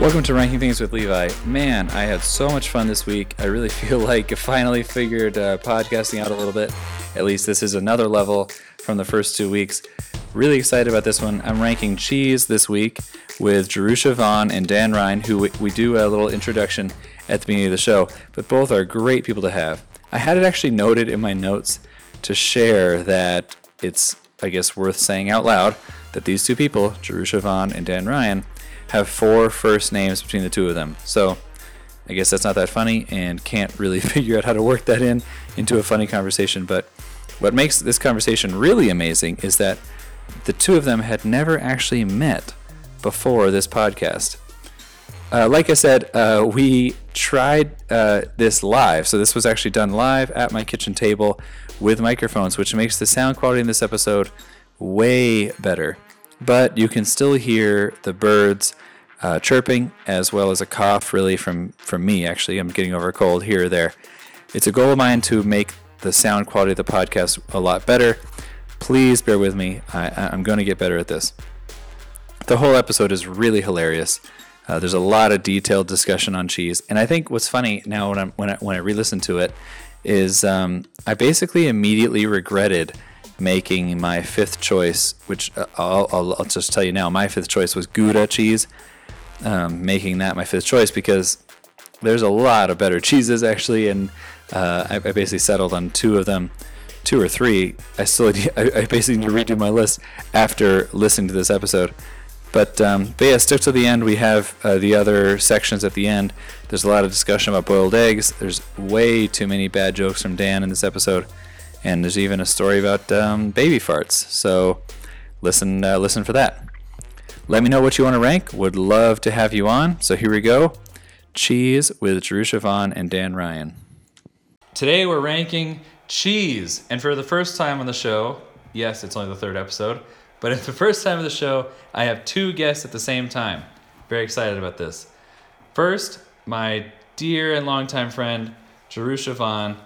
Welcome to Ranking Things with Levi. Man, I had so much fun this week. I really feel like I finally figured uh, podcasting out a little bit. At least this is another level from the first two weeks. Really excited about this one. I'm ranking cheese this week with Jerusha Vaughn and Dan Ryan, who we, we do a little introduction at the beginning of the show, but both are great people to have. I had it actually noted in my notes to share that it's, I guess, worth saying out loud that these two people, Jerusha Vaughn and Dan Ryan, have four first names between the two of them. So I guess that's not that funny and can't really figure out how to work that in into a funny conversation. But what makes this conversation really amazing is that the two of them had never actually met before this podcast. Uh, like I said, uh, we tried uh, this live. So this was actually done live at my kitchen table with microphones, which makes the sound quality in this episode way better. But you can still hear the birds uh, chirping as well as a cough, really, from, from me, actually. I'm getting over a cold here or there. It's a goal of mine to make the sound quality of the podcast a lot better. Please bear with me. I, I'm going to get better at this. The whole episode is really hilarious. Uh, there's a lot of detailed discussion on cheese, and I think what's funny now when when I, when I re-listen to it is um, I basically immediately regretted making my fifth choice, which uh, I'll, I'll, I'll, just tell you now. My fifth choice was Gouda cheese. Um, making that my fifth choice because there's a lot of better cheeses actually, and uh, I, I, basically settled on two of them, two or three. I still I, I basically need to redo my list after listening to this episode. But, um, but yeah, stick to the end. We have uh, the other sections at the end. There's a lot of discussion about boiled eggs. There's way too many bad jokes from Dan in this episode, and there's even a story about um, baby farts. So listen, uh, listen for that. Let me know what you want to rank. Would love to have you on. So here we go. Cheese with Jerusha Vaughn and Dan Ryan. Today we're ranking cheese, and for the first time on the show, yes, it's only the third episode. But at the first time of the show, I have two guests at the same time. Very excited about this. First, my dear and longtime friend, Jerusha Vaughn.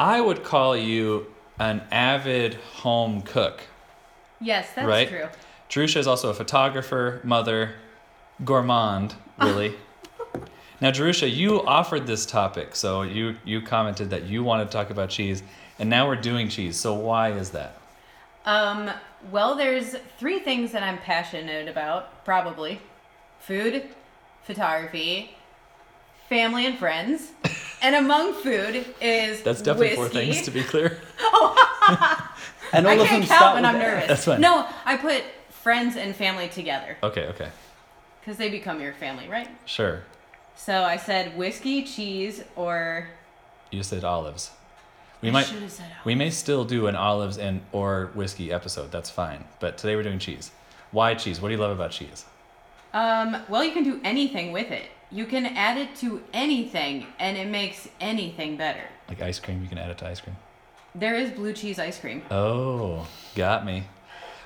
I would call you an avid home cook. Yes, that's right? true. Jerusha is also a photographer, mother, gourmand, really. now, Jerusha, you offered this topic, so you you commented that you wanted to talk about cheese, and now we're doing cheese. So why is that? Um, well, there's three things that I'm passionate about, probably food, photography, family, and friends. and among food is That's definitely four whiskey. things, to be clear. And all I of can't them count start when with I'm F. nervous. That's fine. No, I put friends and family together Okay, okay, because they become your family, right? sure. So I said whiskey, cheese, or You said olives. We I might should have said we may still do an olives and or whiskey episode. That's fine. But today we're doing cheese. Why cheese? What do you love about cheese? Um, well, you can do anything with it. You can add it to anything, and it makes anything better. Like ice cream, you can add it to ice cream. There is blue cheese ice cream. Oh, got me.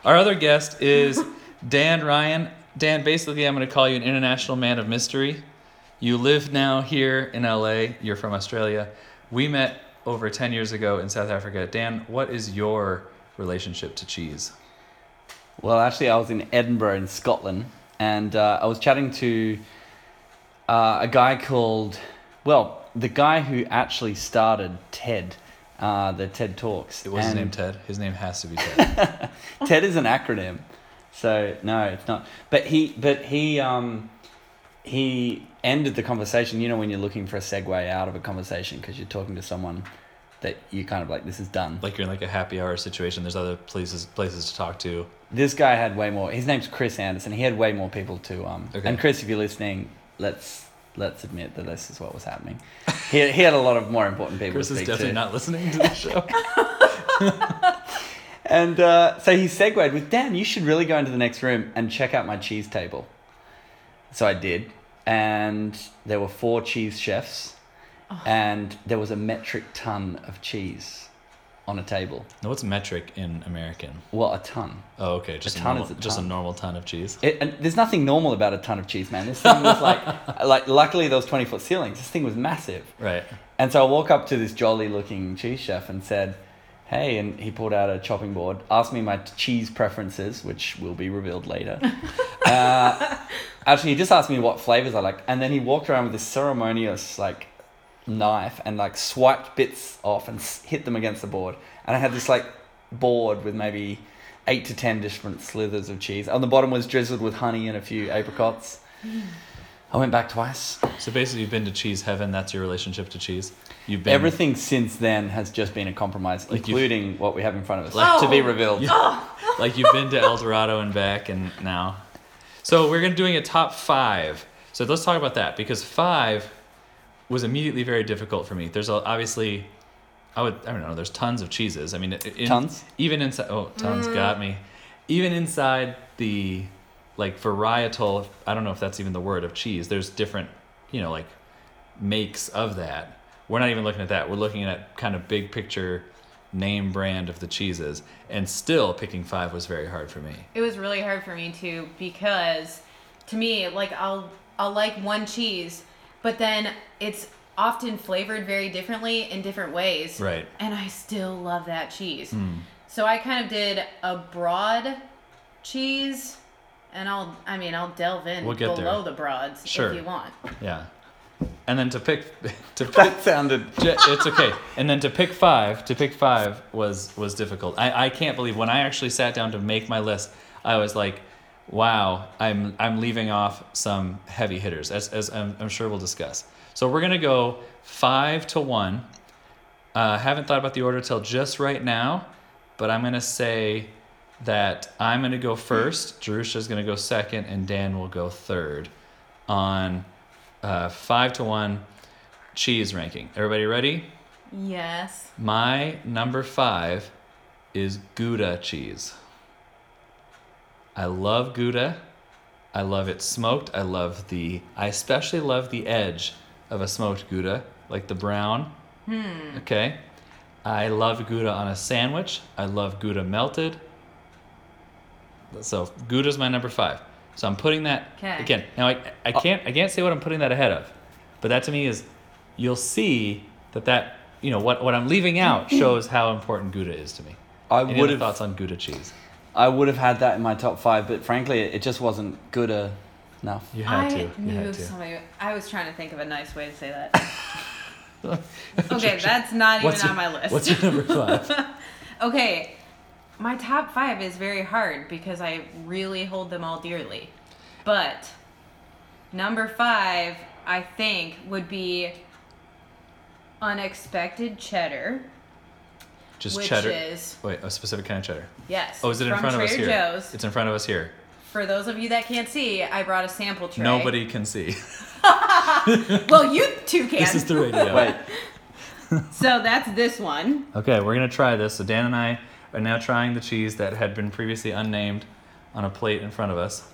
Our other guest is Dan Ryan. Dan, basically, I'm going to call you an international man of mystery. You live now here in LA. You're from Australia. We met over 10 years ago in South Africa. Dan, what is your relationship to cheese? Well, actually, I was in Edinburgh in Scotland, and uh, I was chatting to uh, a guy called, well, the guy who actually started TED, uh, the TED Talks. It was his name Ted. His name has to be Ted. TED is an acronym, so no, it's not. But he, but he, um, he ended the conversation. You know, when you're looking for a segue out of a conversation because you're talking to someone that you kind of like, this is done. like you're in like a happy hour situation. There's other places places to talk to. This guy had way more. His name's Chris Anderson. He had way more people to. Um, Okay. And Chris, if you're listening, let's let's admit that this is what was happening. He, he had a lot of more important people Chris to is definitely to. not listening to the show. And uh, so he segued with, Dan, you should really go into the next room and check out my cheese table. So I did. And there were four cheese chefs. And there was a metric ton of cheese on a table. now, what's metric in American? Well, a ton. Oh, okay, just a, ton normal, is a just a ton. normal ton of cheese. It, and there's nothing normal about a ton of cheese, man. This thing was like, like luckily those 20 foot ceilings. This thing was massive. Right. And so I walk up to this jolly looking cheese chef and said, hey, and he pulled out a chopping board, asked me my cheese preferences, which will be revealed later. uh, actually, he just asked me what flavors I like, and then he walked around with this ceremonious like knife and like swiped bits off and s- hit them against the board. And I had this like board with maybe eight to ten different slithers of cheese. On the bottom was drizzled with honey and a few apricots. I went back twice. So basically, you've been to cheese heaven. That's your relationship to cheese. You've been Everything since then has just been a compromise, Like you've- including what we have in front of us. Like- to be revealed. like you've been to El Dorado and back, and now. So we're gonna doing a top five. So let's talk about that because five was immediately very difficult for me. There's a, obviously, I would I don't know. There's tons of cheeses. I mean, in, Tons? Even inside. Oh, tons mm. got me. Even inside the like varietal. I don't know if that's even the word of cheese. There's different, you know, like makes of that. We're not even looking at that. We're looking at kind of big picture name brand of the cheeses. And still picking five was very hard for me. It was really hard for me too because to me, like I'll I'll like one cheese, but then it's often flavored very differently in different ways. Right. And I still love that cheese. Hmm. So I kind of did a broad cheese and I'll I mean I'll delve in We'll get below there. the broads Sure. if you want. Yeah. And then to pick to pick That sounded. It's okay. And then to pick five, to pick five was was difficult. I, I can't believe when I actually sat down to make my list, I was like, wow, I'm I'm leaving off some heavy hitters, as as I'm, I'm sure we'll discuss. So we're gonna go five to one. Uh, haven't thought about the order till just right now, but I'm gonna say that I'm gonna go first. Jerusha's gonna go second, and Dan will go third on uh, five to one cheese ranking. Everybody ready? Yes. My number five is Gouda cheese. I love Gouda. I love it smoked. I love the. I especially love the edge of a smoked Gouda, like the brown. Hmm. Okay. I love Gouda on a sandwich. I love Gouda melted. So Gouda's my number five. So I'm putting that 'Kay. again. Now I, I can't I can't say what I'm putting that ahead of, but that to me is, you'll see that that you know what what I'm leaving out shows how important Gouda is to me. I would have. thoughts on Gouda cheese? I would have had that in my top five, but frankly, it just wasn't good enough. You had I to. You knew had to. somebody. I was trying to think of a nice way to say that. okay, that's not even What's your- on my list. What's your number five? Okay, my top five is very hard because I really hold them all dearly. But number five, I think, would be unexpected cheddar, Just which cheddar. is Wait, a specific kind of cheddar. yes. Oh, is it in from front of us here? Joe's. It's in front of us here. For those of you that can't see, I brought a sample tray. Nobody can see. Well, you two can. this is the radio. Wait, so that's this one. Okay, we're gonna try this. So Dan and I are now trying the cheese that had been previously unnamed on a plate in front of us.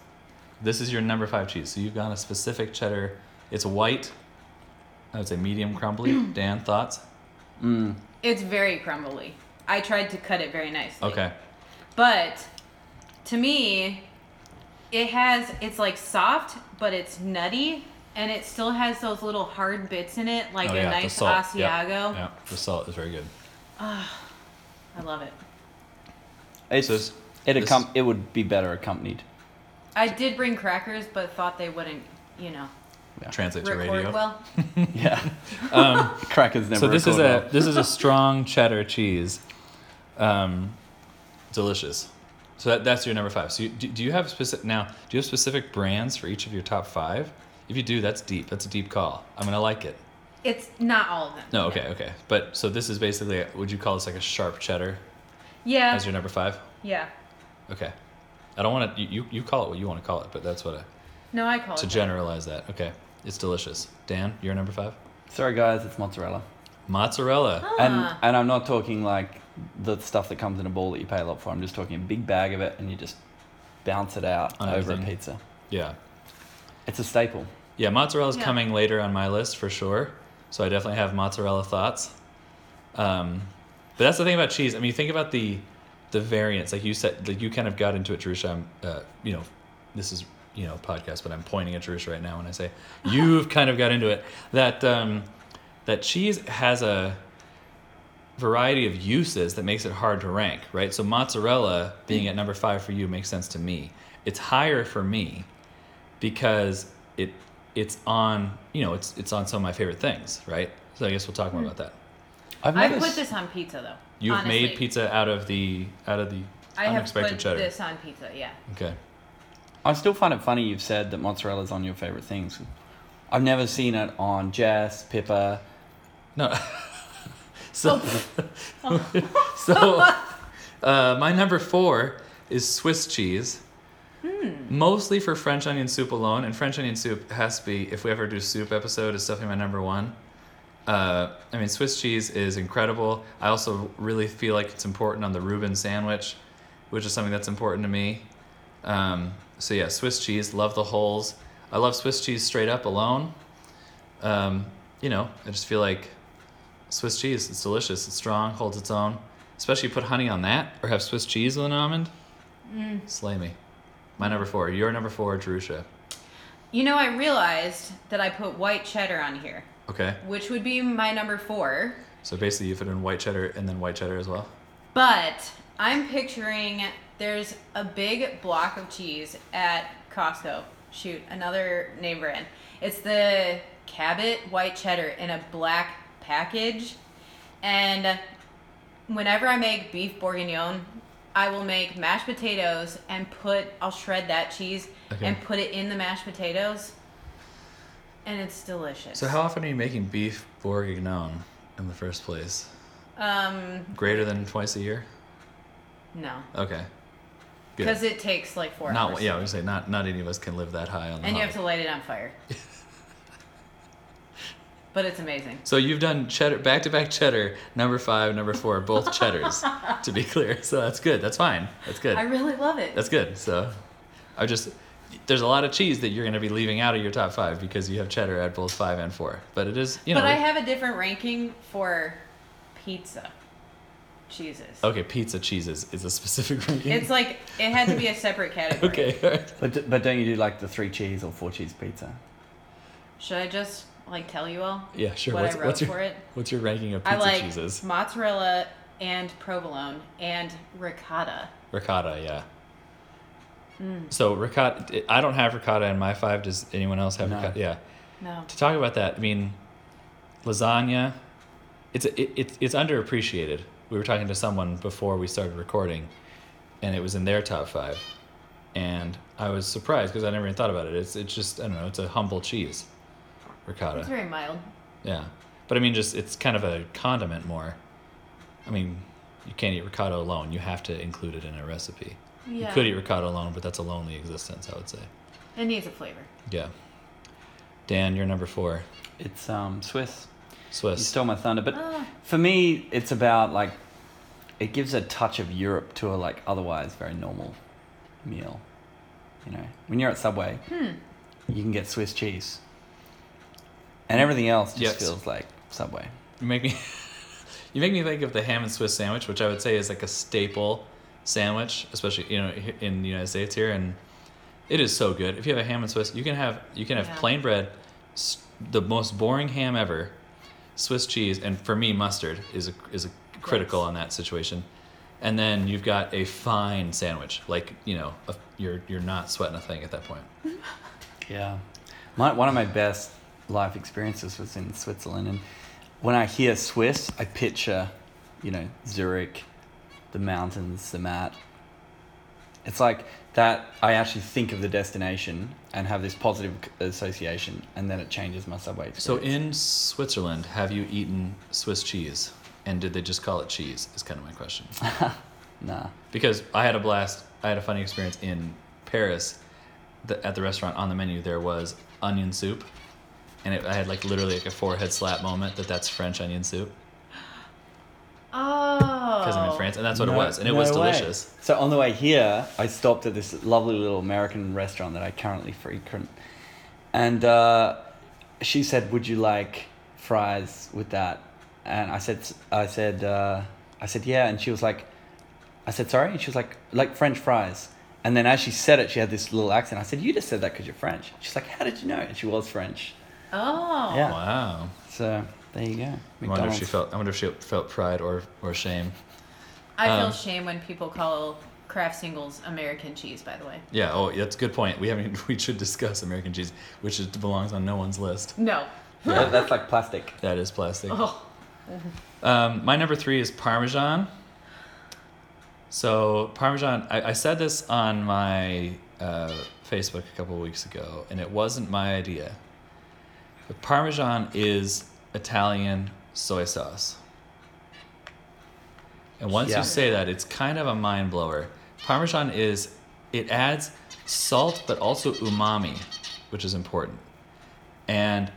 This is your number five cheese. So you've got a specific cheddar. It's white. I would say medium crumbly. Dan, thoughts? mm, It's very crumbly. I tried to cut it very nicely. Okay. But to me, it has it's like soft, but it's nutty, and it still has those little hard bits in it, like oh, a yeah, the nice salt. Asiago. Yeah, the salt is very good. I love it. it's So it accom- it would be better accompanied. I did bring crackers, but thought they wouldn't, you know, Translate to record radio. well. Yeah, Um, crackers never. so this is a well. this is a strong cheddar cheese. Um, delicious. So that, that's your number five. So you, do, do you have specific now? Do you have specific brands for each of your top five? If you do, that's deep. That's a deep call. I'm gonna like it. It's not all of them. No, okay, okay. But so this is basically, would you call this like a sharp cheddar Yeah. as your number five? yeah. Okay. I don't want to. You, you call it what you want to call it, but that's what I No, I call to it. To generalize that. Okay, it's delicious. Dan, you're number five. Sorry, guys, it's mozzarella, Mozzarella. and Ah. and I'm not talking like the stuff that comes in a ball that you pay a lot for. I'm just talking a big bag of it, and you just bounce it out On over everything. a pizza. Yeah. It's a staple. Yeah, mozzarella's Yeah. coming later on my list for sure. So I definitely have mozzarella thoughts. Um, but that's the thing about cheese. I mean, you think about the the variants. Like you said, like you kind of got into it, Jerusha. I'm, uh, you know, this is you know podcast, but I'm pointing at Jerusha right now when I say you've kind of got into it. That um, that cheese has a variety of uses that makes it hard to rank, right? So mozzarella being at number five for you makes sense to me. It's higher for me because it it's on you know it's it's on some of my favorite things, right? So I guess we'll talk more about that. I've I put this on pizza though. You've honestly. made pizza out of the out of the I have unexpected put cheddar. this on pizza. Yeah. Okay. I still find it funny you've said that mozzarella's on your favorite things. I've never seen it on Jess, Pippa. No. so, so uh, my number four is Swiss cheese. Mostly for French onion soup alone, and French onion soup has to be. If we ever do soup episode, is definitely my number one. Uh, I mean, Swiss cheese is incredible. I also really feel like it's important on the Reuben sandwich, which is something that's important to me. Um, so yeah, Swiss cheese. Love the holes. I love Swiss cheese straight up alone. Um, you know, I just feel like Swiss cheese. It's delicious. It's strong. Holds its own. Especially put honey on that, or have Swiss cheese with an almond. Mm. Slay me. My number four. Your number four, Jerusha. You know, I realized that I put white cheddar on here, Okay. which would be my number four. So basically, you put in white cheddar and then white cheddar as well. But I'm picturing there's a big block of cheese at Costco. Shoot, another name brand. It's the Cabot white cheddar in a black package. And whenever I make beef bourguignon, I will make mashed potatoes and put I'll shred that cheese Okay. and put it in the mashed potatoes. And it's delicious. So how often are you making beef bourguignon in the first place? um Greater than twice a year? no. Okay. Good. Because it takes like four not hours. yeah, I was gonna say not not any of us can live that high on the And you hog. have to light it on fire. but it's amazing. So you've done cheddar back to back cheddar, number five, number four, both cheddars, to be clear. So that's good. That's fine. That's good. I really love it. That's good. So I just there's a lot of cheese that you're gonna be leaving out of your top five because you have cheddar at both five and four. But it is you know but I have a different ranking for pizza cheeses. Okay, pizza cheeses is a specific ranking. It's like it had to be a separate category. okay, all right. But, but don't you do like the three cheese or four cheese pizza? Should I just like tell you all? Yeah, sure. What what's, I wrote what's your for it? what's your ranking of pizza I pizza like cheeses? mozzarella and provolone and ricotta. Ricotta, yeah. Mm. So ricotta, I don't have ricotta in my five. Does anyone else have No. ricotta? Yeah. No. To talk about that, I mean, lasagna, it's it, it, it's underappreciated. We were talking to someone before we started recording, and it was in their top five, and I was surprised because I never even thought about it. It's it's just I don't know. It's a humble cheese, ricotta. It's very mild. Yeah, but I mean, just it's kind of a condiment more. I mean, you can't eat ricotta alone. You have to include it in a recipe. Yeah. You could eat ricotta alone, but that's a lonely existence, I would say. It needs a flavor. Yeah. Dan, you're number four. It's um, Swiss. You stole my thunder, but Ah. for me, it's about like it gives a touch of Europe to a like otherwise very normal meal. You know, when you're at Subway, Hmm. you can get Swiss cheese, and everything else just Yes. feels like Subway. You make me. you make me think of the ham and Swiss sandwich, which I would say is like a staple sandwich, especially you know in the United States here, and it is so good. If you have a ham and Swiss, you can have you can have Yeah. plain bread, the most boring ham ever, Swiss cheese, and for me mustard is a, is a critical Yes. on that situation. And then you've got a fine sandwich, like you know, a, you're you're not sweating a thing at that point. Yeah. My, one of my best life experiences was in Switzerland. And when I hear Swiss, I picture, you know, Zurich, the mountains, the mat. It's like that I actually think of the destination and have this positive association, and then it changes my subway experience. So in Switzerland, have you eaten Swiss cheese? And did they just call it cheese? Is kind of my question. Nah. Because I had a blast. I had a funny experience in Paris. The, at the restaurant on the menu there was onion soup, and it, I had like literally like a forehead slap moment that that's French onion soup Oh. because I'm in France, and that's what it was, and it no was way. delicious. So on the way here, I stopped at this lovely little American restaurant that I currently frequent, and uh, she said, "Would you like fries with that?" And I said, "I said, uh, I said, yeah." And she was like, "I said sorry," and she was like, "Like French fries." And then as she said it, she had this little accent. I said, "You just said that because you're French." She's like, "How did you know?" And she was French. Oh. Yeah. Wow. So There you go. I wonder if she felt. I wonder if she felt pride or or shame. I feel Um, shame when people call Kraft singles American cheese. By the way, Yeah. Oh, that's a good point. We haven't. We should discuss American cheese, which is, belongs on no one's list. no. That- that's like plastic. That is plastic. Oh, Um, my number three is Parmesan. So Parmesan, I, I said this on my uh, Facebook a couple of weeks ago, and it wasn't my idea. But Parmesan is Italian soy sauce. And once Yeah. you say that, it's kind of a mind blower. Parmesan is, it adds salt but also umami, which is important. And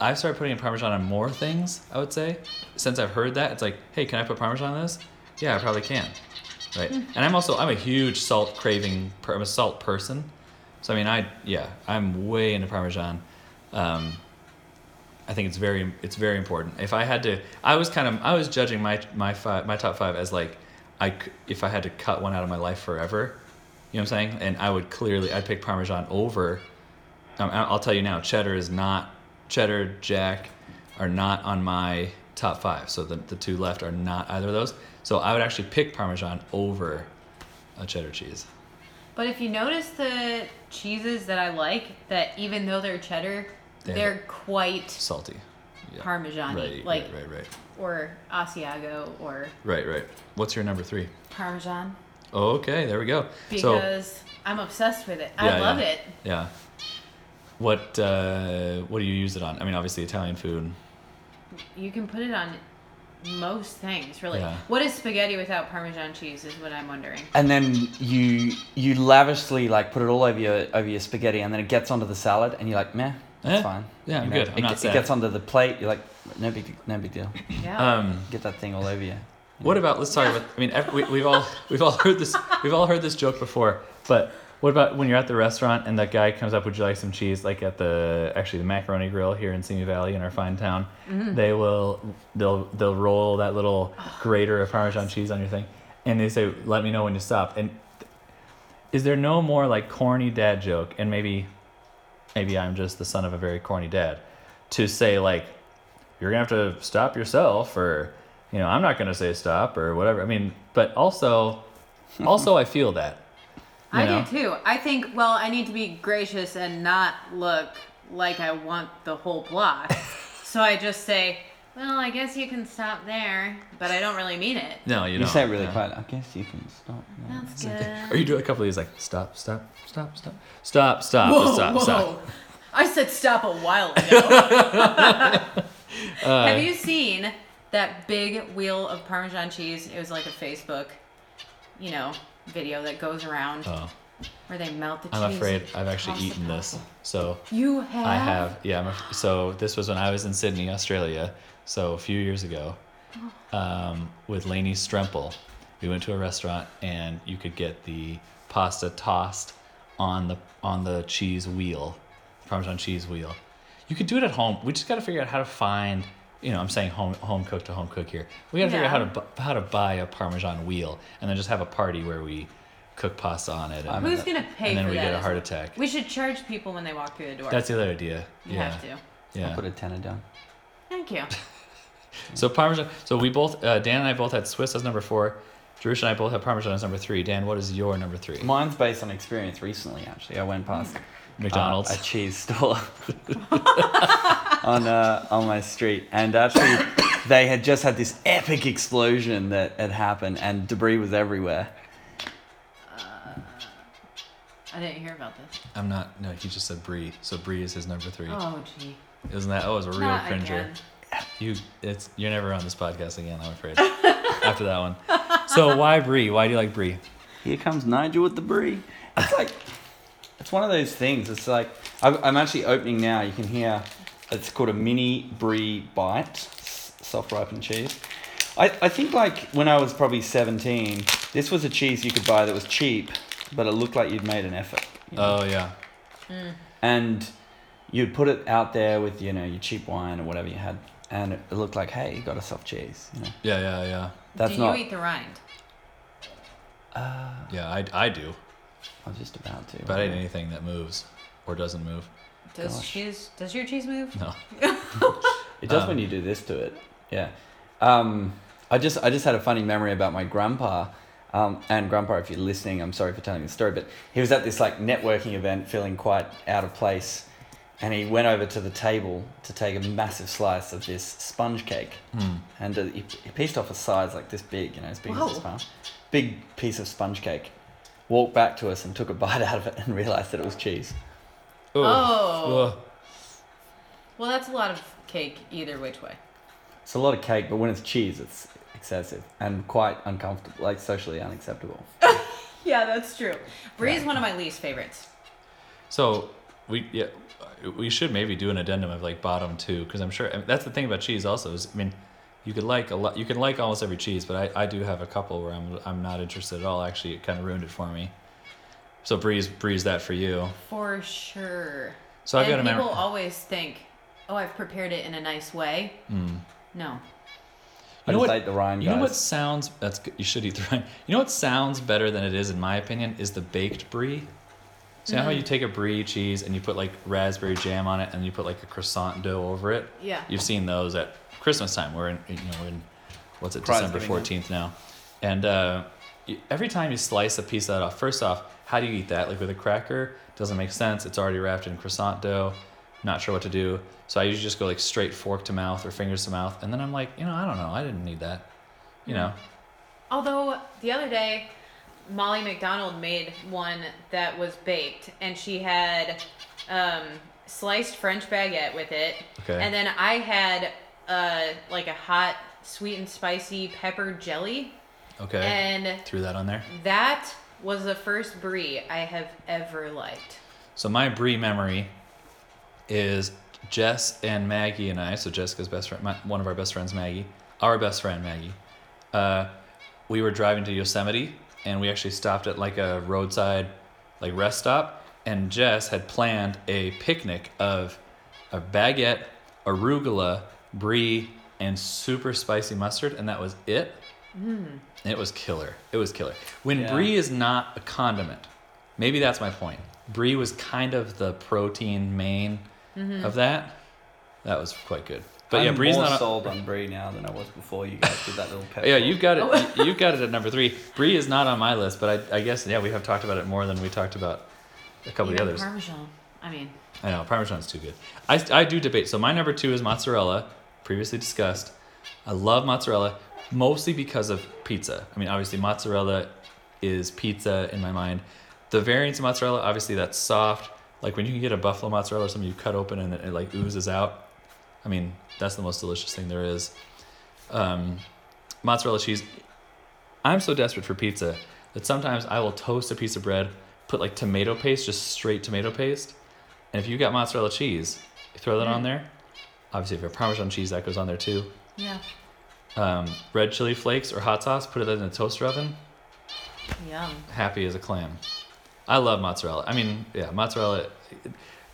I've started putting Parmesan on more things, I would say. Since I've heard that, it's like, hey, can I put Parmesan on this? Yeah, I probably can. Right. And I'm also, I'm a huge salt craving, I'm a salt person. So, I mean, I, yeah, I'm way into Parmesan. Um, I think it's very, it's very important. If I had to, I was kind of, I was judging my, my five, my top five as like, I, if I had to cut one out of my life forever, you know what I'm saying? And I would clearly, I'd pick Parmesan over um, I'll tell you now, cheddar is not cheddar, jack are not on my top five. So the, the two left are not either of those. So I would actually pick Parmesan over a cheddar cheese. but if you notice the cheeses that I like, that even though they're cheddar, They have they're quite Salty. Yeah. Parmesan-y, Right, like right, right, right. or Asiago or Right, right. What's your number three? Parmesan Okay, there we go. so because I'm obsessed with it. Yeah, I love yeah. it. yeah. What uh, what do you use it on? I mean, obviously Italian food. You can put it on most things, really. Yeah. What is spaghetti without Parmesan cheese? Is what I'm wondering. And then you you lavishly like put it all over your over your spaghetti, and then it gets onto the salad, and you're like, meh, it's Eh, fine. yeah, I'm You know, good. I'm it, not ge- sad. it gets onto the plate. You're like, no big no big deal. Yeah. Um, Get that thing all over you. What about let's talk about. I mean, ev- we, we've all we've all heard this we've all heard this joke before. But what about when you're at the restaurant and that guy comes up, would you like some cheese? Like at the actually the Macaroni Grill here in Simi Valley in our fine town, they will they'll they'll roll that little grater of Parmesan cheese on your thing, and they say, "Let me know when you stop." And is there no more like corny dad joke? And maybe maybe I'm just the son of a very corny dad to say like you're gonna have to stop yourself or you know i'm not gonna say stop or whatever i mean but also also i feel that I know? do too. I think, well, I need to be gracious and not look like I want the whole block. so I just say, well, I guess you can stop there, but I don't really mean it. No, you, You don't. say it really quiet. I guess you can stop. That's good. Or you do a couple of these like stop, stop, stop, stop, stop, stop, Whoa, stop, whoa! stop. I said stop a while ago. Have uh, you seen that big wheel of Parmesan cheese? It was like a Facebook, you know, video that goes around Oh, where they melt the cheese. I'm afraid I've actually eaten this. So You have. I have. Yeah. I'm so this was when I was in Sydney, Australia, so a few years ago um, with Lainey Stremple. We went to a restaurant and you could get the pasta tossed on the on the cheese wheel, Parmesan cheese wheel. You could do it at home. We just got to figure out how to find. You know, I'm saying home home cook to home cook here. We got to figure out how to how to buy a Parmesan wheel and then just have a party where we cook pasta on it. And, Who's gonna pay and then for we that? get a heart attack. We should charge people when they walk through the door. That's the other idea. you yeah. have to. Yeah. I'll Yeah. put a tenner down. Thank you. So Parmesan. So we both, uh, Dan and I both had Swiss as number four. Jerush and I both have Parmesan as number three. Dan, what is your number three? Mine's based on experience recently. Actually, I went past uh, McDonald's. a cheese store on uh, on my street, and actually, they had just had this epic explosion that had happened, and debris was everywhere. I didn't hear about this. I'm not. No, he just said Brie. So Brie is his number three. Oh, gee. Isn't that? Oh, it was a real Not cringer. again. You, it's you're never on this podcast again. I'm afraid. After that one. So why Brie? Why do you like Brie? Here comes Nigel with the brie. It's like, it's one of those things. It's like, I'm, I'm actually opening now. You can hear, it's called a mini brie bite, soft ripened cheese. I, I think like when I was probably 17, this was a cheese you could buy that was cheap, but it looked like you'd made an effort. you know? Oh yeah. and you'd put it out there with, you know, your cheap wine or whatever you had. And it looked like, hey, you got a soft cheese. You know, Yeah, yeah, yeah. that's do not. you eat the rind? uh, Yeah, I, I do. I was just about to. But I eat anything that moves or doesn't move. Does Gosh. cheese? Does your cheese move? No. It does Um, when you do this to it. Yeah. Um, I just I just had a funny memory about my grandpa. Um, and grandpa, if you're listening, I'm sorry for telling the story, but he was at this like networking event, feeling quite out of place, and he went over to the table to take a massive slice of this sponge cake, Hmm. and uh, he, he pieced off a size like this big, you know, as big as this palm, big piece of sponge cake. Walked back to us and took a bite out of it and realized that it was cheese. Ugh. Oh. Ugh. Well, that's a lot of cake either which way. It's a lot of cake, but when it's cheese, it's excessive and quite uncomfortable, like socially unacceptable. Yeah, that's true. Brie is Yeah. one of my least favorites. So we yeah we should maybe do an addendum of like bottom two because I'm sure I mean, that's the thing about cheese also is I mean you could like a lot you can like almost every cheese but I, I do have a couple where I'm I'm not interested at all actually it kind of ruined it for me. So breeze breeze that for you. For sure. So I've and got a people memory. always think, oh, I've prepared it in a nice way. Mm. No. You know just what- the rind, You know what sounds that's good. You should eat the rind. You know what sounds better than it is in my opinion is the baked brie. So you know how Mm-hmm. you take a brie cheese and you put like raspberry jam on it and you put like a croissant dough over it. Yeah. You've seen those at Christmas time. We're in, you know, we're in what's it, Christ December fourteenth now, and uh, every time you slice a piece of that off, first off, how do you eat that? Like with a cracker, doesn't make sense. It's already wrapped in croissant dough. Not sure what to do, so I usually just go like straight fork to mouth or fingers to mouth, and then I'm like, you know, I don't know, I didn't need that, you know. Although the other day, Molly McDonald made one that was baked, and she had um, sliced French baguette with it. Okay. And then I had uh, like a hot, sweet and spicy pepper jelly, Okay. and Threw that on there. that was the first brie I have ever liked. So my brie memory is Jess and Maggie and I. So Jessica's best friend, my, one of our best friends, Maggie, our best friend Maggie. Uh, we were driving to Yosemite, and we actually stopped at like a roadside, like rest stop. And Jess had planned a picnic of a baguette, arugula, brie, and super spicy mustard, and that was it. And it was killer. It was killer. When Yeah. brie is not a condiment, maybe that's my point. Brie was kind of the protein main mm-hmm. of that. That was quite good. But yeah, I'm brie's more not. Sold on brie now than I was before you guys did that little pepper. yeah, you've got it. You- You've got it at number three. Brie is not on my list, but I, I guess yeah, we have talked about it more than we talked about a couple of Even the others. Parmesan. I mean, I know Parmesan's too good. I, I do debate. So my number two is mozzarella, previously discussed. I love mozzarella mostly because of pizza. I mean, obviously mozzarella is pizza in my mind. The variants of mozzarella, obviously that's soft. Like when you can get a buffalo mozzarella or something you cut open and it, it like oozes out. I mean, that's the most delicious thing there is. Um, mozzarella cheese. I'm so desperate for pizza that sometimes I will toast a piece of bread, put like tomato paste, just straight tomato paste, and if you got mozzarella cheese, throw that on there. Obviously, if you have Parmesan cheese, that goes on there too. yeah. Um, red chili flakes or hot sauce, put it in a toaster oven. Yum. Happy as a clam. I love mozzarella. I mean, yeah, mozzarella.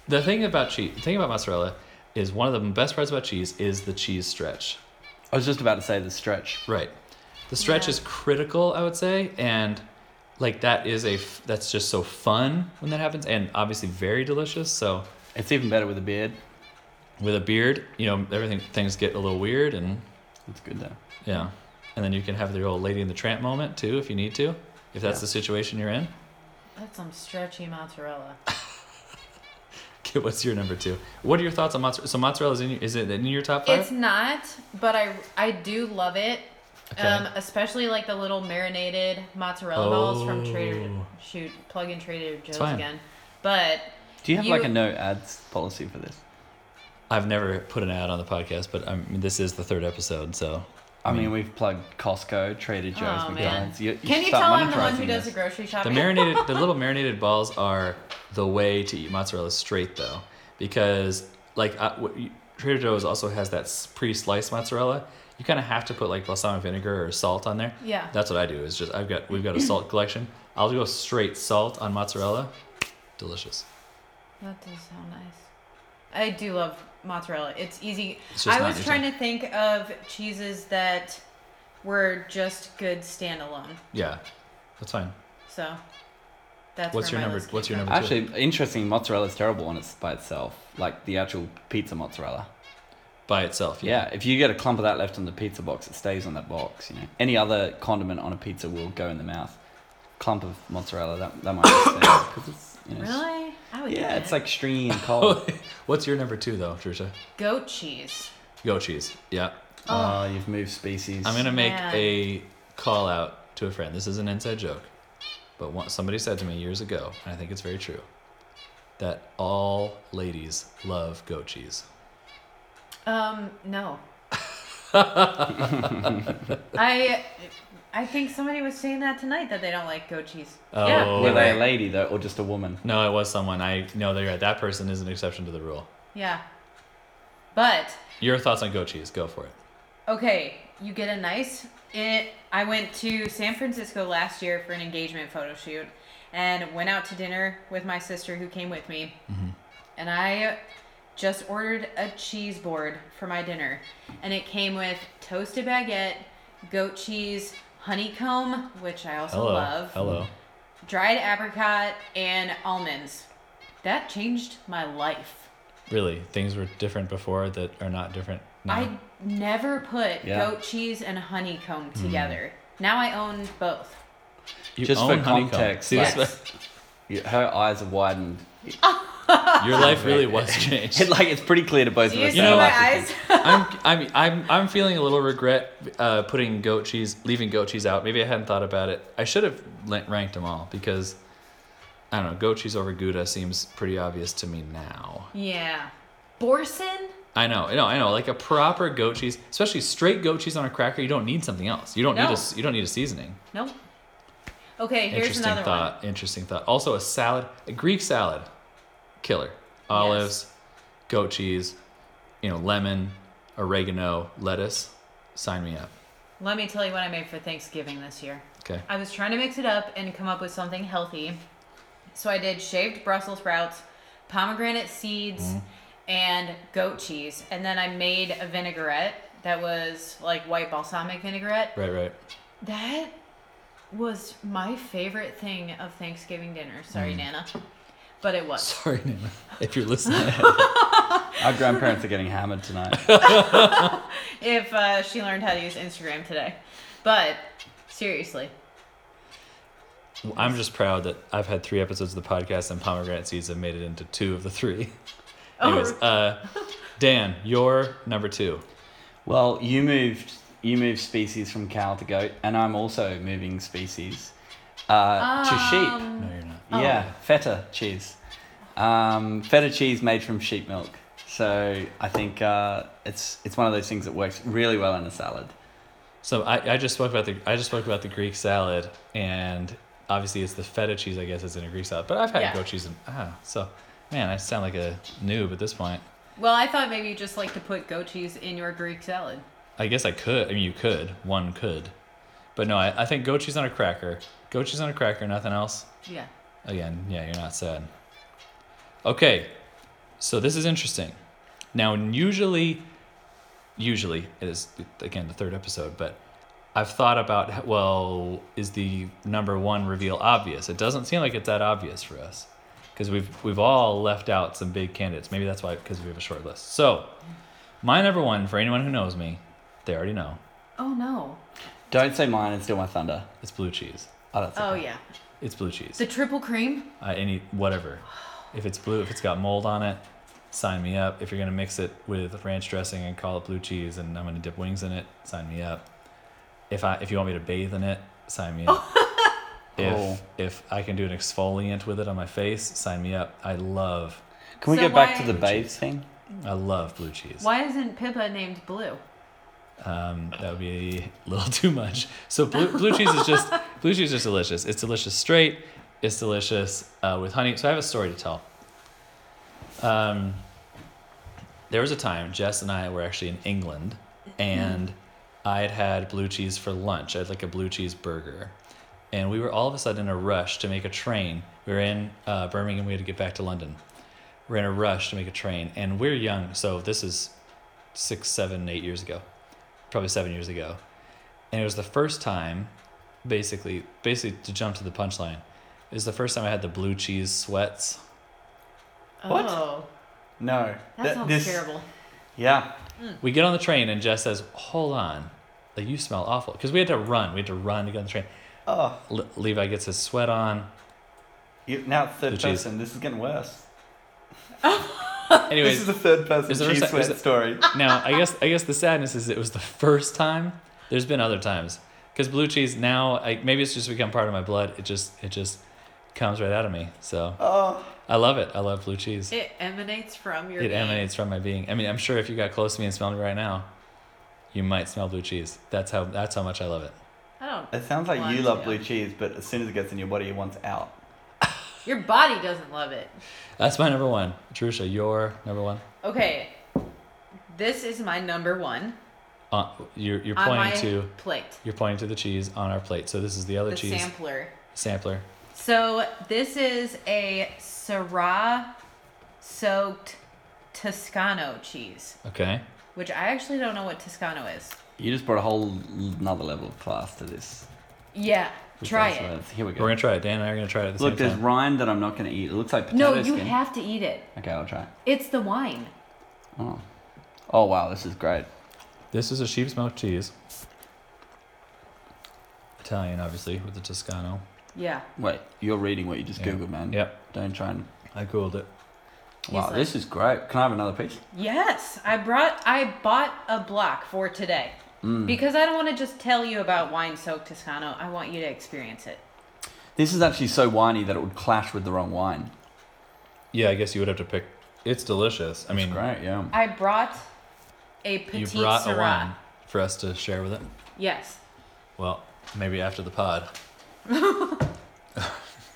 The thing about cheese, the thing about mozzarella, is one of the best parts about cheese is the cheese stretch. I was just about to say the stretch. Right. The stretch Yeah. is critical, I would say, and like that is a f- that's just so fun when that happens, and obviously very delicious. So It's even better with a beard. with a beard, you know, everything things get a little weird, and It's good though. yeah, and then you can have the old lady in the tramp moment too, if you need to, if that's Yeah. the situation you're in. That's some stretchy mozzarella. Okay, what's your number two? What are your thoughts on mozzarella? So mozzarella is in your, is it in your top five? It's not, but I I do love it. Okay. Um, especially like the little marinated mozzarella balls from Trader Oh. shoot plug in Trader Joe's again. But Do you have You- like a no ads policy for this? I've never put an ad on the podcast, but I mean, this is the third episode, so I mean, we've plugged Costco, Trader Joe's, Oh, man. McDonald's. You, you can you start tell I'm the one who does this. the grocery shopping? The marinated, the little marinated balls are the way to eat mozzarella straight, though, because like uh, what you- Trader Joe's also has that pre-sliced mozzarella. You kind of have to put like balsamic vinegar or salt on there. yeah. That's what I do. Is just I've got we've got a salt collection. I'll go straight salt on mozzarella. Delicious. That does sound nice. I do love mozzarella. It's easy. It's just I not was trying thing. to think of cheeses that were just good standalone. Yeah, that's fine. So that's What's your number- what's your number- Actually, interesting. Mozzarella is terrible when it's by itself, like the actual pizza mozzarella. by itself. Yeah, if you get a clump of that left on the pizza box, it stays on that box. You know, any other condiment on a pizza will go in the mouth. Clump of mozzarella that that might stay because it's you know. Really? I would. Yeah, get it's it. like stringy and cold. What's your number two though, Trisha? goat cheese. Goat cheese. Yeah. oh, you've moved species. I'm gonna make Man. a call out to a friend. This is an inside joke, but one, somebody said to me years ago, and I think it's very true, that all ladies love goat cheese. Um, no. I I think somebody was saying that tonight that they don't like goat cheese. Oh. yeah, Were they a lady though, or just a woman? No, it was someone. I know that that person is an exception to the rule. Yeah. But Your thoughts on goat cheese? Go for it. okay, you get a nice. It. I went to San Francisco last year for an engagement photo shoot, and went out to dinner with my sister who came with me, mm-hmm. and I just ordered a cheese board for my dinner, and it came with toasted baguette, goat cheese, honeycomb, which I also Hello. love, Hello. dried apricot, and almonds. That changed my life. Really, things were different before that are not different now. I never put Yeah. goat cheese and honeycomb Hmm. together. Now I own both. You Just for honeycomb. context, Yes. this- You- Her eyes have widened. your life really was changed. It, like it's pretty clear to both Do of you us. see that know- my life eyes? I'm, I'm, I'm, I'm feeling a little regret uh, putting goat cheese, leaving goat cheese out. Maybe I hadn't thought about it. I should have la- ranked them all because I don't know. Goat cheese over Gouda seems pretty obvious to me now. yeah. Boursin? I know, I know, I know. Like a proper goat cheese, especially straight goat cheese on a cracker, you don't need something else. You don't need No. a, s- you don't need a seasoning. Nope. Okay, here's interesting another thought. one. Interesting thought. Also, a salad, a Greek salad, killer. Olives, goat cheese, you know, lemon, oregano, lettuce. Sign me up. Let me tell you what I made for Thanksgiving this year. Okay. I was trying to mix it up and come up with something healthy. So I did shaved Brussels sprouts, pomegranate seeds, Mm-hmm. and goat cheese. And then I made a vinaigrette that was like white balsamic vinaigrette. Right, right. That was my favorite thing of Thanksgiving dinner. Mm. Sorry, Nana. But it was. Sorry, Nana, if you're listening. Our grandparents are getting hammered tonight. If uh, she learned how to use Instagram today. But seriously. I'm just proud that I've had three episodes of the podcast and pomegranate seeds have made it into two of the three. Oh, Anyways, uh, Dan, your number two. Well, you moved you moved species from cow to goat, and I'm also moving species uh, to sheep. Um, No, you're not. Oh. Yeah, feta cheese. Um, feta cheese made from sheep milk. So I think uh, it's it's one of those things that works really well in a salad. So I, I just spoke about the I just spoke about the Greek salad, and obviously it's the feta cheese I guess is in a Greek salad. But I've had Yeah. goat cheese and ah, so man, I sound like a noob at this point. Well, I thought maybe you just like to put goat cheese in your Greek salad. I guess I could. I mean, you could. One could. But no, I, I think goat cheese on a cracker. Goat cheese on a cracker, nothing else. Yeah. Again, yeah, you're not sad. Okay, so this is interesting. Now, usually, usually it is again the third episode, but I've thought about well, is the number one reveal obvious? It doesn't seem like it's that obvious for us because we've we've all left out some big candidates. Maybe that's why because we have a short list. So, my number one for anyone who knows me, they already know Oh no. Don't say mine and steal my thunder. it's blue cheese. Oh, that's Oh yeah. It's blue cheese. The triple cream. uh, any whatever. If it's blue, if it's got mold on it, sign me up. If you're gonna mix it with ranch dressing and call it blue cheese, and I'm gonna dip wings in it, sign me up. If I if you want me to bathe in it, sign me up. if Cool. if I can do an exfoliant with it on my face, sign me up. I love Can we So get back why- to the bathe thing? I love blue cheese. Why isn't Pippa named Blue? Um, that would be a little too much. So blue, blue cheese is just blue cheese is just delicious. It's delicious straight. It's delicious uh, with honey. So I have a story to tell. Um, there was a time Jess and I were actually in England, and I had had blue cheese for lunch. I had like a blue cheese burger, and we were all of a sudden in a rush to make a train. We were in uh, Birmingham. We had to get back to London. We're in a rush to make a train, and we're young, so this is six, seven, eight years ago probably seven years ago, and it was the first time, basically, basically to jump to the punchline, it was the first time I had the blue cheese sweats. What? Oh, No. that Th- sounds this- terrible. Yeah. Mm. We get on the train and Jess says, "Hold on, like you smell awful," because we had to run. We had to run to get on the train. Oh, Le- Levi gets his sweat on. you, now it's third The cheese. person. This is getting worse. Anyways, this is the third person is there a cheese se- sweat is story. now I guess I guess the sadness is it was the first time. There's been other times because blue cheese now I, maybe it's just become part of my blood. It just it just comes right out of me. So Oh, I love it. I love blue cheese. It emanates from your. It being. emanates from my being. I mean, I'm sure if you got close to me and smelled me right now, you might smell blue cheese. That's how that's how much I love it. I don't. it sounds like you love blue cheese, but as soon as it gets in your body, it wants out. Your body doesn't love it. That's my number one. Jerusha, your number one. Okay. This is my number one Uh, you're you're on my pointing to plate. you're pointing to the cheese on our plate. So this is the other The cheese sampler. sampler. So this is a Syrah soaked Toscano cheese, Okay. which I actually don't know what Toscano is. You just brought a whole another level of class to this. Yeah, try it. uh, Here we go. We're gonna try it. Dan and I are gonna try it at the Look, same there's time. rind that I'm not going to eat. It looks like potato No, you skin. have to eat it. Okay, I'll try. it. It's the wine. Oh. oh wow, this is great. This is a sheep's milk cheese. Italian, obviously, with the Toscano. Yeah. Wait, you're reading what you just Yeah. googled, man. Yep, Don't try and. I cooled it. Wow, like- this is great. Can I have another piece? Yes, I brought I bought a block for today. Mm. Because I don't want to just tell you about wine soaked Toscano. I want you to experience it. This is actually so winey that it would clash with the wrong wine. Yeah, I guess you would have to pick. It's delicious. I It's mean, great, yeah. I brought a you petite brought a Syrah. wine for us to share with it. Yes. Well, maybe after the pod.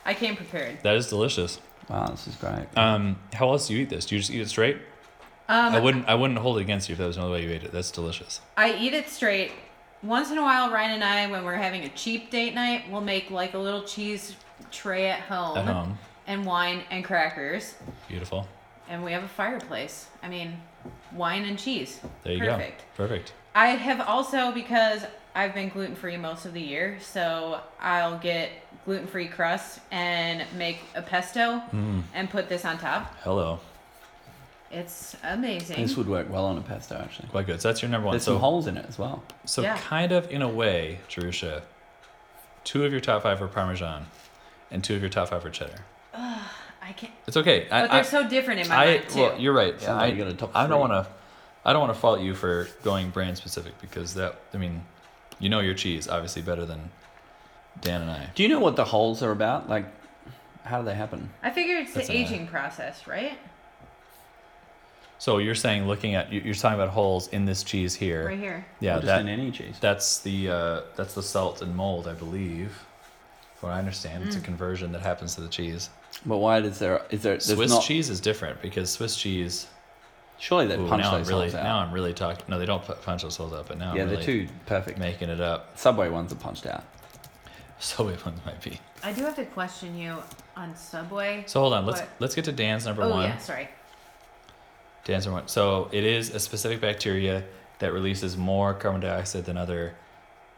I came prepared. That is delicious. Wow, this is great. Um, how else do you eat this? Do you just eat it straight? Um, I wouldn't. I wouldn't hold it against you if that was another way you ate it. That's delicious. I eat it straight. Once in a while, Ryan and I, when we're having a cheap date night, we'll make like a little cheese tray at home, At home, and wine and crackers, beautiful. and we have a fireplace. I mean, wine and cheese. There you Perfect. go. Perfect. Perfect. I have also because I've been gluten free most of the year, so I'll get gluten free crust and make a pesto Mm, and put this on top. hello. It's amazing. This would work well on a pesto, actually. Quite good. So that's your number one. There's so, some holes in it as well. so Yeah. kind of in a way, Jerusha, two of your top five are Parmesan, and two of your top five are cheddar. I can't. It's okay. I, But they're I, so different in my I mind too. well, you're right. Sounds I, you got top I don't want to. I don't want to fault you for going brand specific because that. I mean, you know your cheese obviously better than Dan and I. Do you know what the holes are about? Like, how do they happen? I figure it's That's the an aging process, right? So you're saying looking at you- you're talking about holes in this cheese here. Right here. Yeah, Or just that in any cheese. that's the uh, that's the salt and mold, I believe. From what I understand, Mm. it's a conversion that happens to the cheese. But why is there? Is there? There's Swiss not, cheese is different because Swiss cheese. Surely they Ooh, punch now I'm those really holes out. now I'm really talking. No, they don't pu- punch those holes out, but now yeah, I'm they're really too perfect. making it up. Subway ones are punched out. Subway ones might be. I do have to question you on Subway. So hold on, let's What? let's get to Dan's number oh one. yeah, sorry. Dan's number one. So it is a specific bacteria that releases more carbon dioxide than other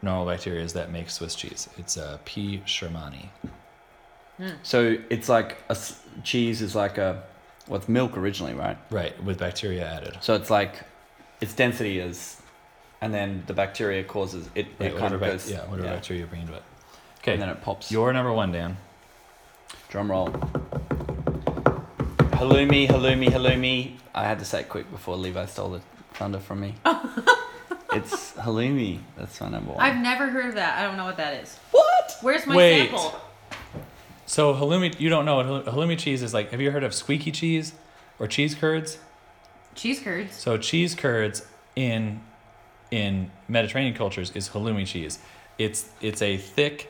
normal bacteria that make Swiss cheese. It's uh, P. shermanii. So it's like a s- cheese is like a what's milk originally, right? Right, with bacteria added. So it's like its density is, and then the bacteria causes it. Right, it whatever kind of bac- goes. yeah, whatever yeah. bacteria you bring into it. And Okay, then it pops. your number one, Dan. Drum roll. Halloumi, halloumi, halloumi. I had to say it quick before Levi stole the thunder from me. it's halloumi. That's my number one. I've never heard of that. I don't know what that is. what? Where's my Wait. sample? So halloumi, you don't know what halloumi, halloumi cheese is like. Have you heard of squeaky cheese or cheese curds? Cheese curds. So cheese curds in in Mediterranean cultures is halloumi cheese. It's it's a thick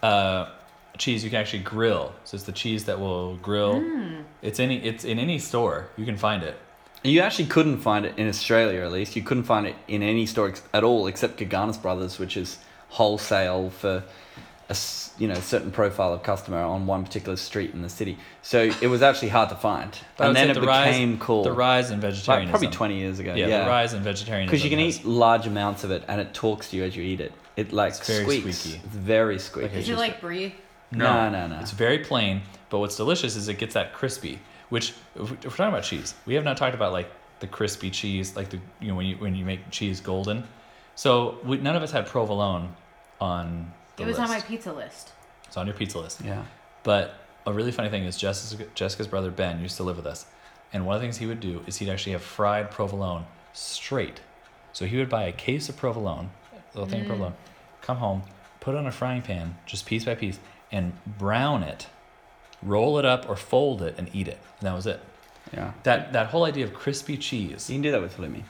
uh, cheese you can actually grill. So it's the cheese that will grill. Hmm. It's any it's in any store you can find it. You actually couldn't find it in Australia, at least. You couldn't find it in any store ex- at all, except Gaganis Brothers, which is wholesale for a you know certain profile of customer on one particular street in the city. So it was actually hard to find, and then it the rise- became cool. The rise in like probably twenty years ago. Yeah, Yeah, the rise in vegetarianism. because you can has- eat large amounts of it, and it talks to you as you eat it. It like It's very squeaks. squeaky. It's very squeaky. Okay, Is it like breathe? No, no, no. no. It's very plain, but what's delicious is it gets that crispy. Which, if we're talking about cheese, we have not talked about like the crispy cheese, like the you know when you when you make cheese golden. So we, none of us had provolone on the It was list. on my pizza list. It's on your pizza list. Yeah. But a really funny thing is Jessica, Jessica's brother Ben used to live with us, and one of the things he would do is he'd actually have fried provolone straight. So he would buy a case of provolone, little thing of mm. provolone, come home, put it on a frying pan, just piece by piece, and brown it, roll it up or fold it, and eat it. And that was it. Yeah. That that whole idea of crispy cheese. You can do that with halloumi.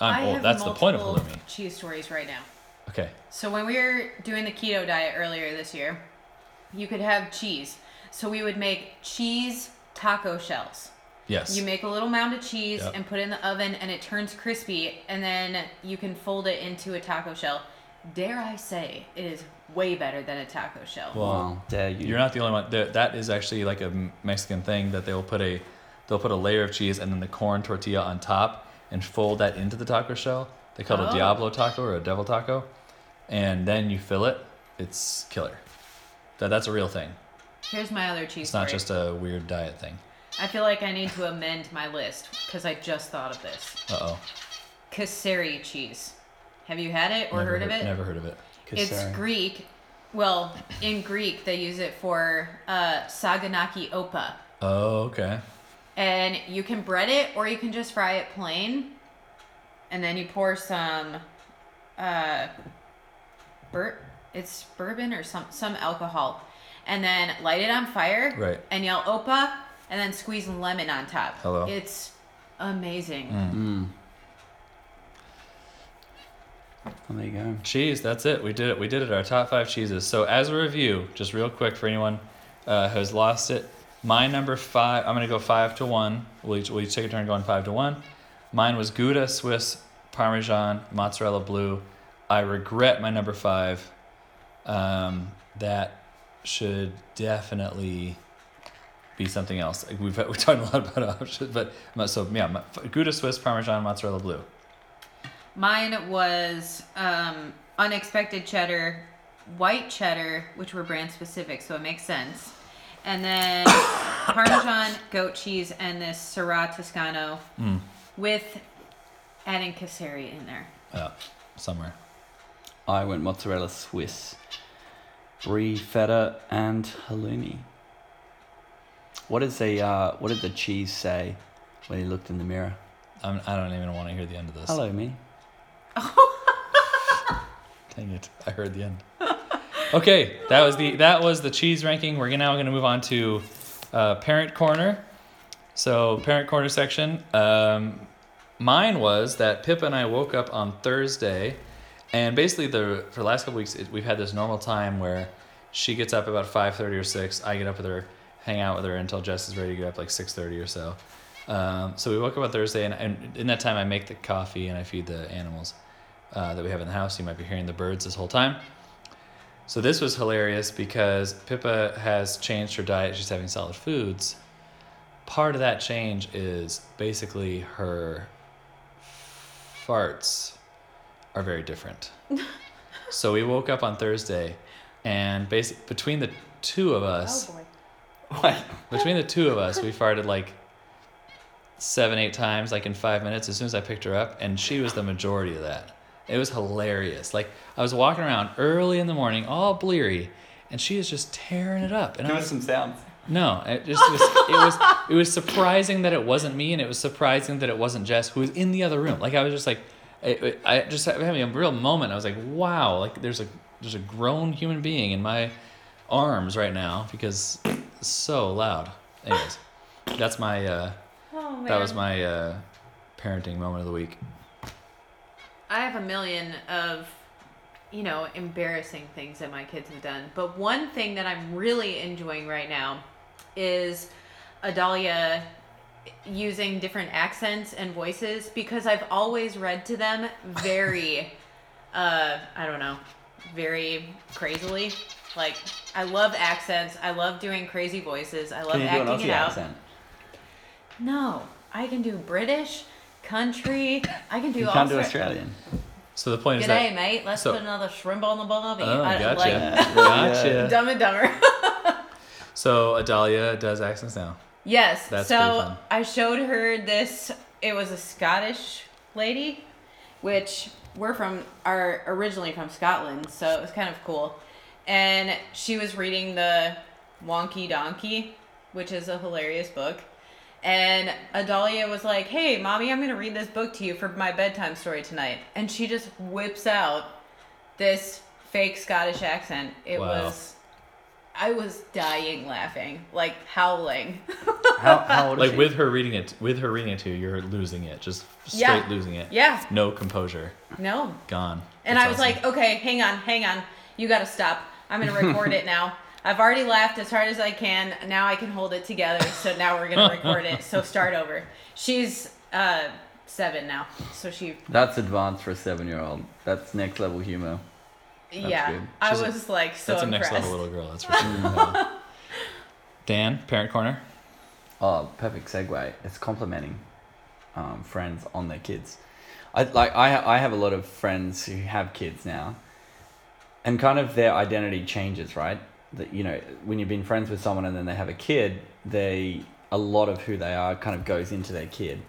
Um, I oh, have that's the point of multiple halloumi. Cheese stories right now. Okay. So when we were doing the keto diet earlier this year, you could have cheese. So we would make cheese taco shells. Yes. You make a little mound of cheese Yep. and put it in the oven and it turns crispy and then you can fold it into a taco shell. Dare I say, it is way better than a taco shell. Well, wow. You. You're not the only one. There- That is actually like a Mexican thing that they'll put a they'll put a layer of cheese and then the corn tortilla on top and fold that into the taco shell. They call it a Oh. Diablo taco or a devil taco, and then you fill it. It's killer. That that's a real thing. Here's my other cheese It's not story. just a weird diet thing. I feel like I need to amend my list because I just thought of this. Uh oh. Kasseri cheese. Have you had it or heard of it? Never heard of it. It's Kasseri. Greek. Well, in Greek, they use it for uh, saganaki opa. Oh okay. And you can bread it or you can just fry it plain. And then you pour some uh bur- it's bourbon or some some alcohol. And then light it on fire. Right. And yell opa and then squeeze lemon on top. Hello. It's amazing. Mm. Well, there you go. Cheese, that's it. We did it. We did it. Our top five cheeses. So as a review, just real quick for anyone uh, who has lost it, my number five. I'm gonna go five to one. We'll each, we'll each take a turn going five to one. Mine was Gouda Swiss Parmesan Mozzarella Blue. I regret my number five. Um, that should definitely be something else. We've we've talked a lot about options, but so yeah, my, Gouda Swiss Parmesan Mozzarella Blue. Mine was um, unexpected cheddar, white cheddar, which were brand specific, so it makes sense. And then Parmesan, goat cheese, and this Syrah Toscano Mm. with adding Kasseri in there. Yeah, somewhere. I went mozzarella Swiss, brie feta, and halloumi. What does the uh, what did the cheese say when he looked in the mirror? I'm, I don't even want to hear the end of this. Hello, me. Dang it! I heard the end. Okay, that was the that was the cheese ranking. We're now going to move on to uh, parent corner. So parent corner section. Um, mine was that Pippa and I woke up on Thursday, and basically the for the last couple weeks it, we've had this normal time where she gets up about five thirty or six. I get up with her, hang out with her until Jess is ready to get up like six thirty or so. Um, so we woke up on Thursday, and, and in that time I make the coffee and I feed the animals uh, that we have in the house. You might be hearing the birds this whole time. So this was hilarious because Pippa has changed her diet. She's having solid foods. Part of that change is basically her farts are very different. so we woke up on Thursday, and basic between the two of us, boy. What? between the two of us, we farted like seven, eight times, like in five minutes, as soon as I picked her up, and she was the majority of that. It was hilarious. Like I was walking around early in the morning, all bleary, and she was just tearing it up. And I Give was, us some sounds. no, it just was, it was it was surprising that it wasn't me, and it was surprising that it wasn't Jess, who was in the other room. Like I was just like, I, I just having a real moment. I was like, wow, like there's a there's a grown human being in my arms right now because it's so loud. Anyways, that's my uh, Oh that was my uh, parenting moment of the week. I have a million of, you know, embarrassing things that my kids have done. But one thing that I'm really enjoying right now is Adalia using different accents and voices because I've always read to them very, uh, I don't know, very crazily. Like, I love accents. I love doing crazy voices. I love Can you do an acting it out. accent? No, I can do British, country. I can do You all can't do sorts- Australian. So the point is G'day, that mate. Let's so- put another shrimp on the barbie. oh, I, gotcha, Like, gotcha. Dumb and Dumber. So Adalia does accents now. yes. That's pretty so fun. I showed her this it was a Scottish lady, which we're from are originally from Scotland, so it was kind of cool. And she was reading the Wonky Donkey, which is a hilarious book. And Adalia was like, "Hey, mommy, I'm gonna read this book to you for my bedtime story tonight." And she just whips out this fake Scottish accent. It Wow. was, I was dying laughing, like howling. How, how old Like she? with her reading it, with her reading it to you, you're losing it, just straight Yeah. losing it. Yeah. No composure, No. gone. And That's I was awesome. like, okay, hang on, hang on. You got to stop. I'm going to record it now. I've already laughed as hard as I can. Now I can hold it together. So now we're going to record it. So start over. She's uh, seven now. So she, That's advanced for a seven-year-old. That's next level humor. yeah. good. I She's a- was like so that's a next level little girl. That's for sure. Dan, parent corner. Oh, perfect segue. It's complimenting um, friends on their kids. I like I I have a lot of friends who have kids now, and kind of their identity changes, right? That you know when you've been friends with someone and then they have a kid, they a lot of who they are kind of goes into their kid,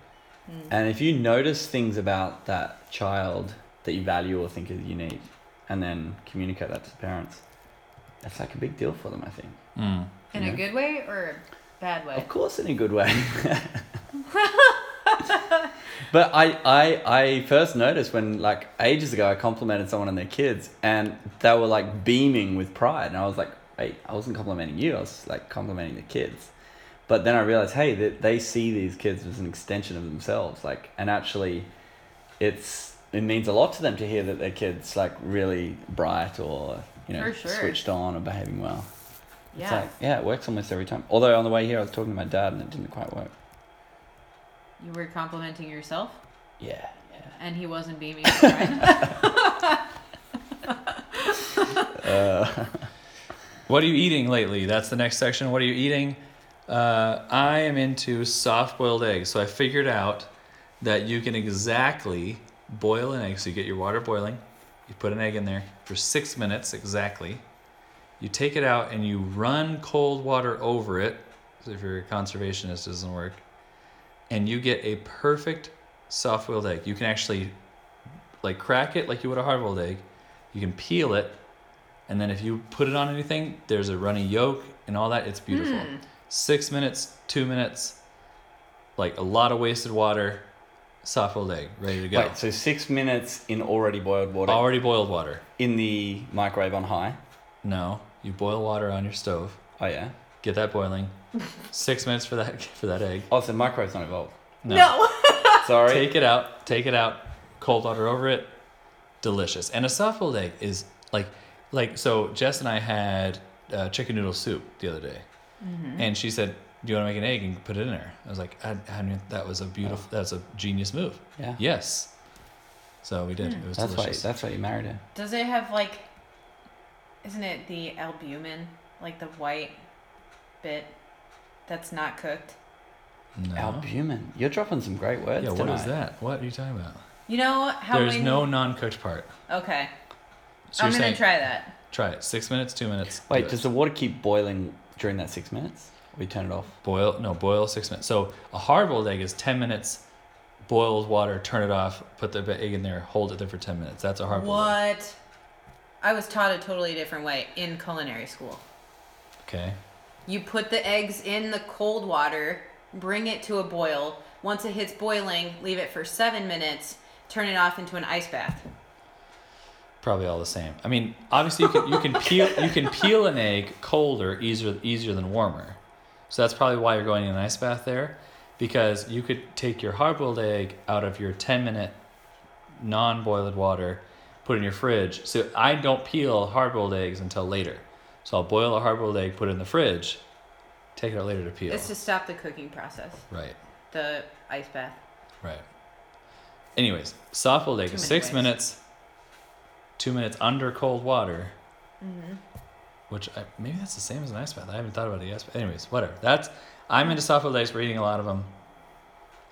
and if you notice things about that child that you value or think is unique, and then communicate that to the parents, that's like a big deal for them. I think. Mm. In Yeah. a good way or a bad way? Of course, in a good way. but I, I, I first noticed when, like, ages ago, I complimented someone on their kids, and they were like beaming with pride, and I was like, "Wait, I wasn't complimenting you. I was like complimenting the kids." But then I realized, hey, that they see these kids as an extension of themselves, like, and actually, it's it means a lot to them to hear that their kids like really bright or you know sure. switched on or behaving well. It's Yeah. like, yeah, it works almost every time. Although on the way here, I was talking to my dad and it didn't quite work. You were complimenting yourself Yeah, yeah. and he wasn't beaming. Uh, What are you eating lately? That's the next section. What are you eating? Uh, I am into soft boiled eggs. So I figured out that you can exactly boil an egg. So you get your water boiling, you put an egg in there for six minutes exactly. You take it out and you run cold water over it. So if you're a conservationist, it doesn't work. And you get a perfect soft boiled egg. You can actually like crack it like you would a hard boiled egg. You can peel it and then if you put it on anything, there's a runny yolk and all that. It's beautiful. Hmm. Six minutes, two minutes, like a lot of wasted water, soft boiled egg, ready to go. Wait, so six minutes in already boiled water Already boiled water. in the microwave on high. No, you boil water on your stove. Oh yeah. Get that boiling. Six minutes for that for that egg. Oh, so microwave's not involved. no. Sorry. Take it out. Take it out. Cold water over it. Delicious. And a soft boiled egg is like like so. Jess and I had uh, chicken noodle soup the other day, and she said, "Do you want to make an egg and put it in there?" I was like, I, I knew that was a beautiful. That's a genius move. yeah. Yes. So we did. It was That's why. That's why you married her. Does it have like, isn't it the albumin, like the white bit that's not cooked? no. Albumin. You're dropping some great words Yeah. What tonight. is that? What are you talking about? You know how There's when- no non-cooked part. Okay, So I'm gonna saying try that. try it. Six minutes. Two minutes. do Wait, it. does the water keep boiling during that six minutes? We turn it off. Boil no boil six minutes. So a hard boiled egg is ten minutes. Boiled water, turn it off, put the egg in there, hold it there for ten minutes. That's a hard boiled egg. What? I was taught a totally different way in culinary school. Okay. You put the eggs in the cold water, bring it to a boil. Once it hits boiling, leave it for seven minutes, turn it off into an ice bath. Probably all the same. I mean, obviously you can you can peel you can peel an egg colder easier easier than warmer. So that's probably why you're going in an ice bath there, because you could take your hard boiled egg out of your ten minute non boiled water, put it in your fridge. So I don't peel hard boiled eggs until later. So I'll boil a hard boiled egg, put it in the fridge, take it out later to peel. It's to stop the cooking process, Right. the ice bath. Right. Anyways, soft boiled egg Too is six ways. minutes, two minutes under cold water, Mm-hmm. which I, maybe that's the same as an ice bath. I haven't thought about the ice bath. Anyways, whatever. That's I'm into soft boiled eggs. We're eating a lot of them.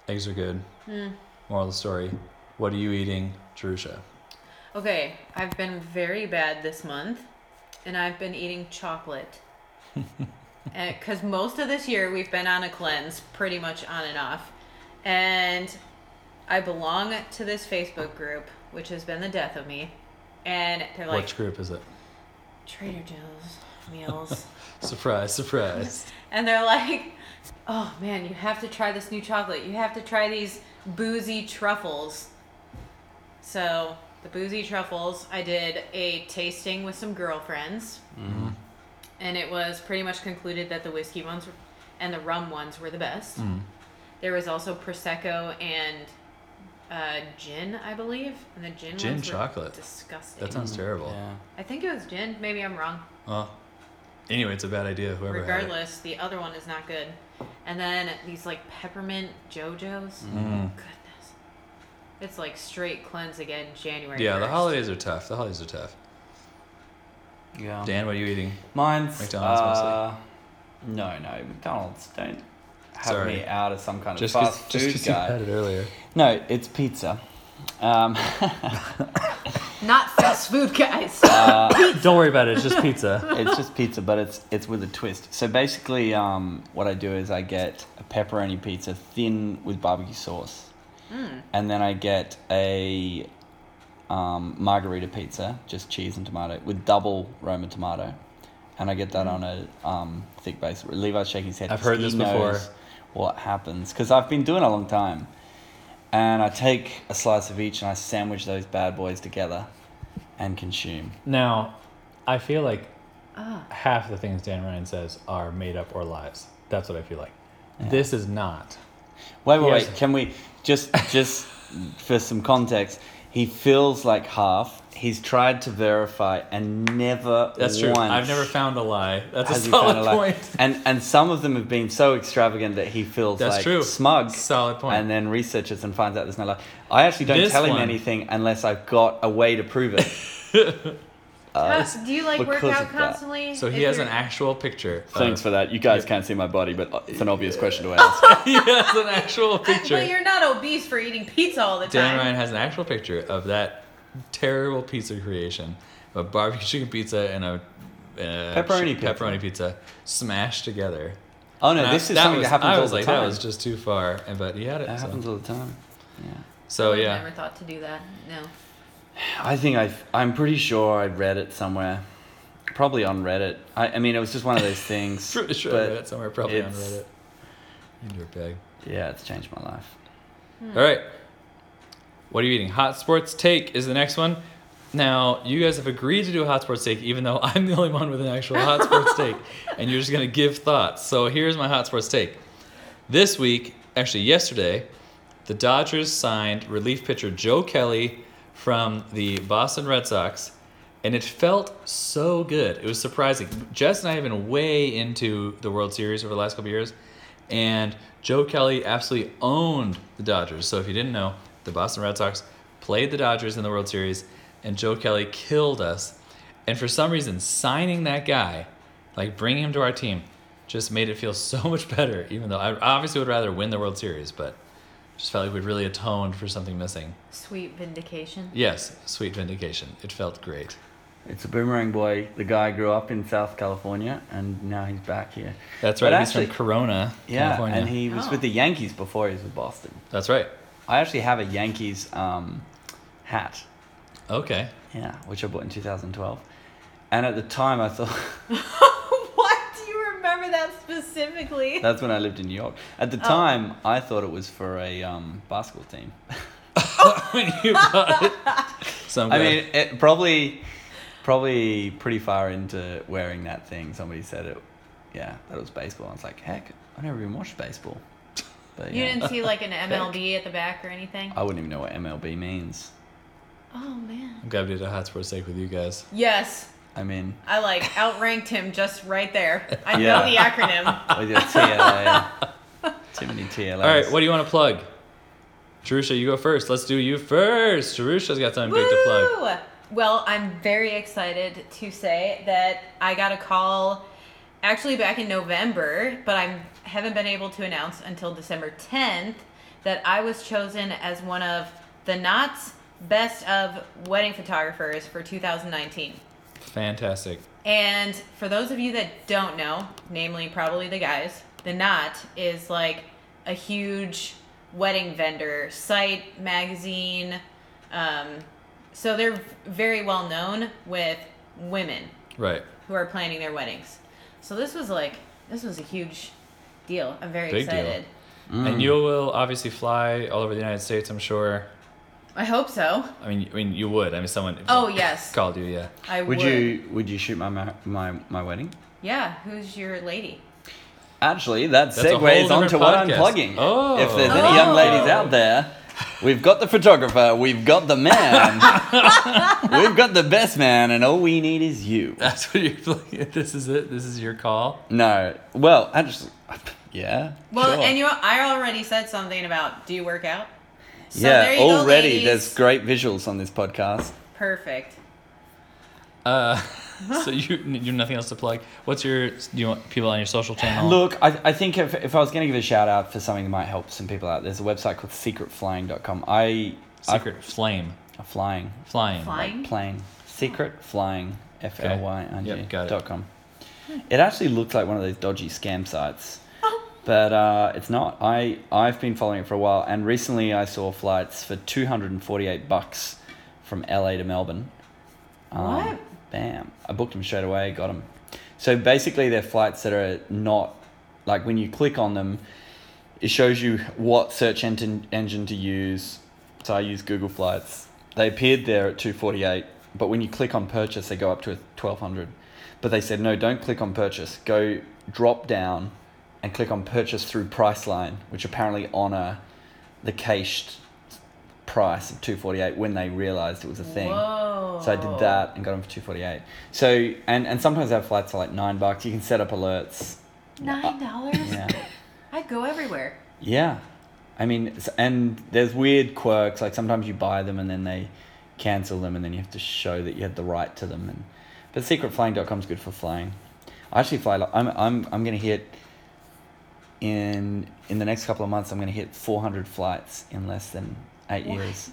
Eggs are good. Mm. Moral of the story: What are you eating, Jerusha? Okay, I've been very bad this month, and I've been eating chocolate. Because most of this year we've been on a cleanse, pretty much on and off. And I belong to this Facebook group, which has been the death of me, and they're like Which group is it? Trader Joe's meals. Surprise, surprise. And they're like, oh man, you have to try this new chocolate. You have to try these boozy truffles. So, the boozy truffles, I did a tasting with some girlfriends. Mm-hmm. And it was pretty much concluded that the whiskey ones and the rum ones were the best. Mm. There was also Prosecco and uh, gin, I believe. And the gin, Gin ones were chocolate. disgusting. That sounds terrible. Yeah. I think it was gin. Maybe I'm wrong. Well, anyway, it's a bad idea. Whoever had it. Regardless, the other one is not good. And then these like peppermint JoJo's. Mm. Goodness. It's like straight cleanse again January. Yeah, the 1st. holidays are tough. The holidays are tough. Yeah. Dan, what are you eating? Mine's McDonald's mostly. uh, No, no, McDonald's don't have Sorry. me out as some kind of Just 'cause- fast just food 'cause you guy. had it earlier. No, it's pizza. Um, Not fast food guys. Don't worry about it. It's just pizza. it's just pizza, but it's it's with a twist. So basically, um, what I do is I get a pepperoni pizza thin with barbecue sauce, and then I get a um, margarita pizza, just cheese and tomato with double Roma tomato, and I get that on a um, thick base. Levi's shaking his head. I've heard he this before. Knows What happens? Because I've been doing it a long time, and I take a slice of each and I sandwich those bad boys together, and consume. Now, I feel like Ah. half the things Dan Ryan says are made up or lies. That's what I feel like. This is not. Wait, wait, Yes. wait. Can we just just for some context? He feels like half. He's tried to verify and never. That's true. Once I've never found a lie. That's has a he solid a lie. point. And and some of them have been so extravagant that he feels That's like true. smug. Solid point. And then researches and finds out there's no lie. I actually don't This tell him one- anything unless I've got a way to prove it. How- do you like work because out of that. constantly? so he Is has there- an actual picture. Thanks of, for that. You guys can't see my body, but it's an obvious question to ask. he has an actual Uh, picture. But you're not obese for eating pizza all the Dan time. Ryan has an actual picture of that terrible pizza creation, a barbecue chicken pizza and a, and a Pepperoni ch- pizza. pepperoni pizza smashed together. Oh no, And this I- is something was, that happens I all was the time. that was just too far, and but he had it. that so. happens all the time. Yeah. So yeah. I've yeah, never thought to do that. No. I think I I'm pretty sure I read it somewhere, probably on Reddit. I, I mean, it was just one of those things. pretty sure I but read it somewhere, probably on it's- Reddit. You dirtbag. Yeah, it's changed my life. Hmm. All right. What are you eating? Hot Sports Take is the next one. Now, you guys have agreed to do a Hot Sports Take, even though I'm the only one with an actual Hot Sports Take, and you're just going to give thoughts. So here's my Hot Sports Take. This week, actually yesterday, the Dodgers signed relief pitcher Joe Kelly from the Boston Red Sox, and it felt so good. It was surprising. Jess and I have been way into the World Series over the last couple of years, and Joe Kelly absolutely owned the Dodgers. So if you didn't know, the Boston Red Sox played the Dodgers in the World Series, and Joe Kelly killed us. And for some reason, signing that guy, like bringing him to our team, just made it feel so much better. Even though I obviously would rather win the World Series, but just felt like we'd really atoned for something missing. Sweet vindication. Yes, sweet vindication. It felt great. It's a boomerang boy. The guy grew up in South California, and now he's back here. That's But right. He's actually- from Corona, Yeah, California. and he was Oh. with the Yankees before he was with Boston. That's right. I actually have a Yankees um, hat. Okay. Yeah, which I bought in 2012. And at the time, I thought what? Do you remember that specifically? that's when I lived in New York. At the Oh. time, I thought it was for a um, basketball team. when you bought it. Some I mean, it probably, probably pretty far into wearing that thing. Somebody said it, yeah, that it was baseball. I was like, heck, I never even watched baseball. But You yeah, didn't see like an MLB at the back or anything? I wouldn't even know what MLB means. Oh man. I'm glad we did a hot sports take with you guys. Yes. I mean, I like outranked him just right there. I Yeah. know the acronym. with your TLA, too many TLAs. All right, what do you want to plug? Jerusha, you go first. Let's do you first. Jerusha's got something big to plug. Well, I'm very excited to say that I got a call actually back in November, but I haven't been able to announce until December 10th that I was chosen as one of the Knots best of wedding photographers for 2019. Fantastic. And for those of you that don't know, namely probably the guys, the knot is like a huge wedding vendor site, magazine. Um, so they're very well known with women Right. who are planning their weddings. So this was like this was a huge deal. I'm very Big deal. excited. Mm. And you will obviously fly all over the United States, I'm sure. I hope so. I mean, I mean, you would. I mean, someone. Oh yes, Called you, yeah. I would. Would you would you shoot my ma- my my wedding? Yeah. Who's your lady? Actually, that That's segues different onto what I'm plugging. Oh. If there's any young oh. ladies Oh. out there, we've got the photographer, we've got the man, we've got the best man, and all we need is you. That's what you're. playing. This is it. This is your call. No, well, I just, yeah. Well, sure. and you, I already said something about do you work out? So yeah, there you go, already there's great visuals on this podcast. Perfect. Uh, so you you have nothing else to plug. What's your? Do you want people on your social channel? Look, I, I think if, if I was going to give a shout out for something that might help some people out, there's a website called secretflying.com. I Secret flame I, flying flying. Flying? like plane secret flying F L Y I N G Yep, got it. dot com. It actually looks like one of those dodgy scam sites, Oh. but uh, it's not. I I've been following it for a while, and recently I saw flights for two hundred and forty eight bucks from LA to Melbourne. Um, What? Bam! I booked them straight away. Got them. So basically, they're flights that are not like when you click on them, it shows you what search engine engine to use. So I use Google Flights. They appeared there at two forty eight, but when you click on purchase, they go up to twelve hundred. But they said no, don't click on purchase. Go drop down, and click on purchase through Priceline, which apparently honor the cached price of two forty eight when they realized it was a thing. Whoa. So I did that and got them for two forty eight. So and and sometimes our flights are like nine bucks. You can set up alerts. Nine dollars. Yeah. I'd go everywhere. Yeah, I mean, and there's weird quirks. Like sometimes you buy them and then they cancel them, and then you have to show that you had the right to them. And but secretflying.com is good for flying. I actually fly. lo- I'm I'm I'm gonna hit in in the next couple of months. I'm gonna hit 400 flights in less than eight What? years.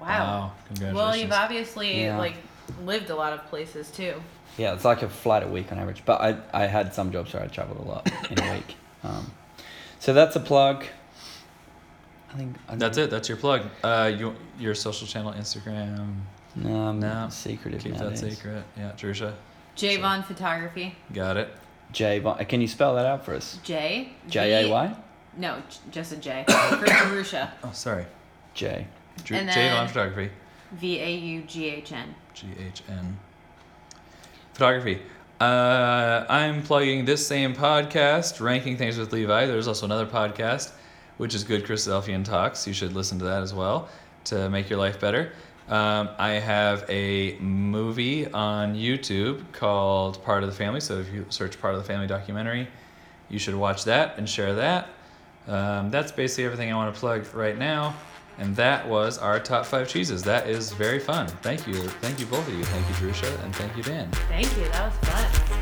Wow. Congratulations. Well, you've obviously Yeah. like lived a lot of places too. Yeah, it's like a flight a week on average. But I I had some jobs where I traveled a lot in a week. Um, so that's a plug. I think I That's it. That's your plug. Uh, you your social channel, Instagram. No, I'm No, secretive Keep that nowadays. secret. Yeah, Jerusha. J Vaughn Photography. Got it. J. Von- Can you spell that out for us? J. J A Y. No, j- just a J. For Jerusha. Oh, sorry. J. Drew, And J Vaughn then- Photography. V A U G H N. G H N. Photography. Uh, I'm plugging this same podcast, Ranking Things with Levi. There's also another podcast, which is Good Christadelphian Talks. You should listen to that as well to make your life better. Um, I have a movie on YouTube called Part of the Family. So if you search Part of the Family documentary, you should watch that and share that. Um, that's basically everything I want to plug right now. And that was our top five cheeses. That is very fun. Thank you. Thank you, both of you. Thank you, Jerusha, and thank you, Dan. Thank you. That was fun.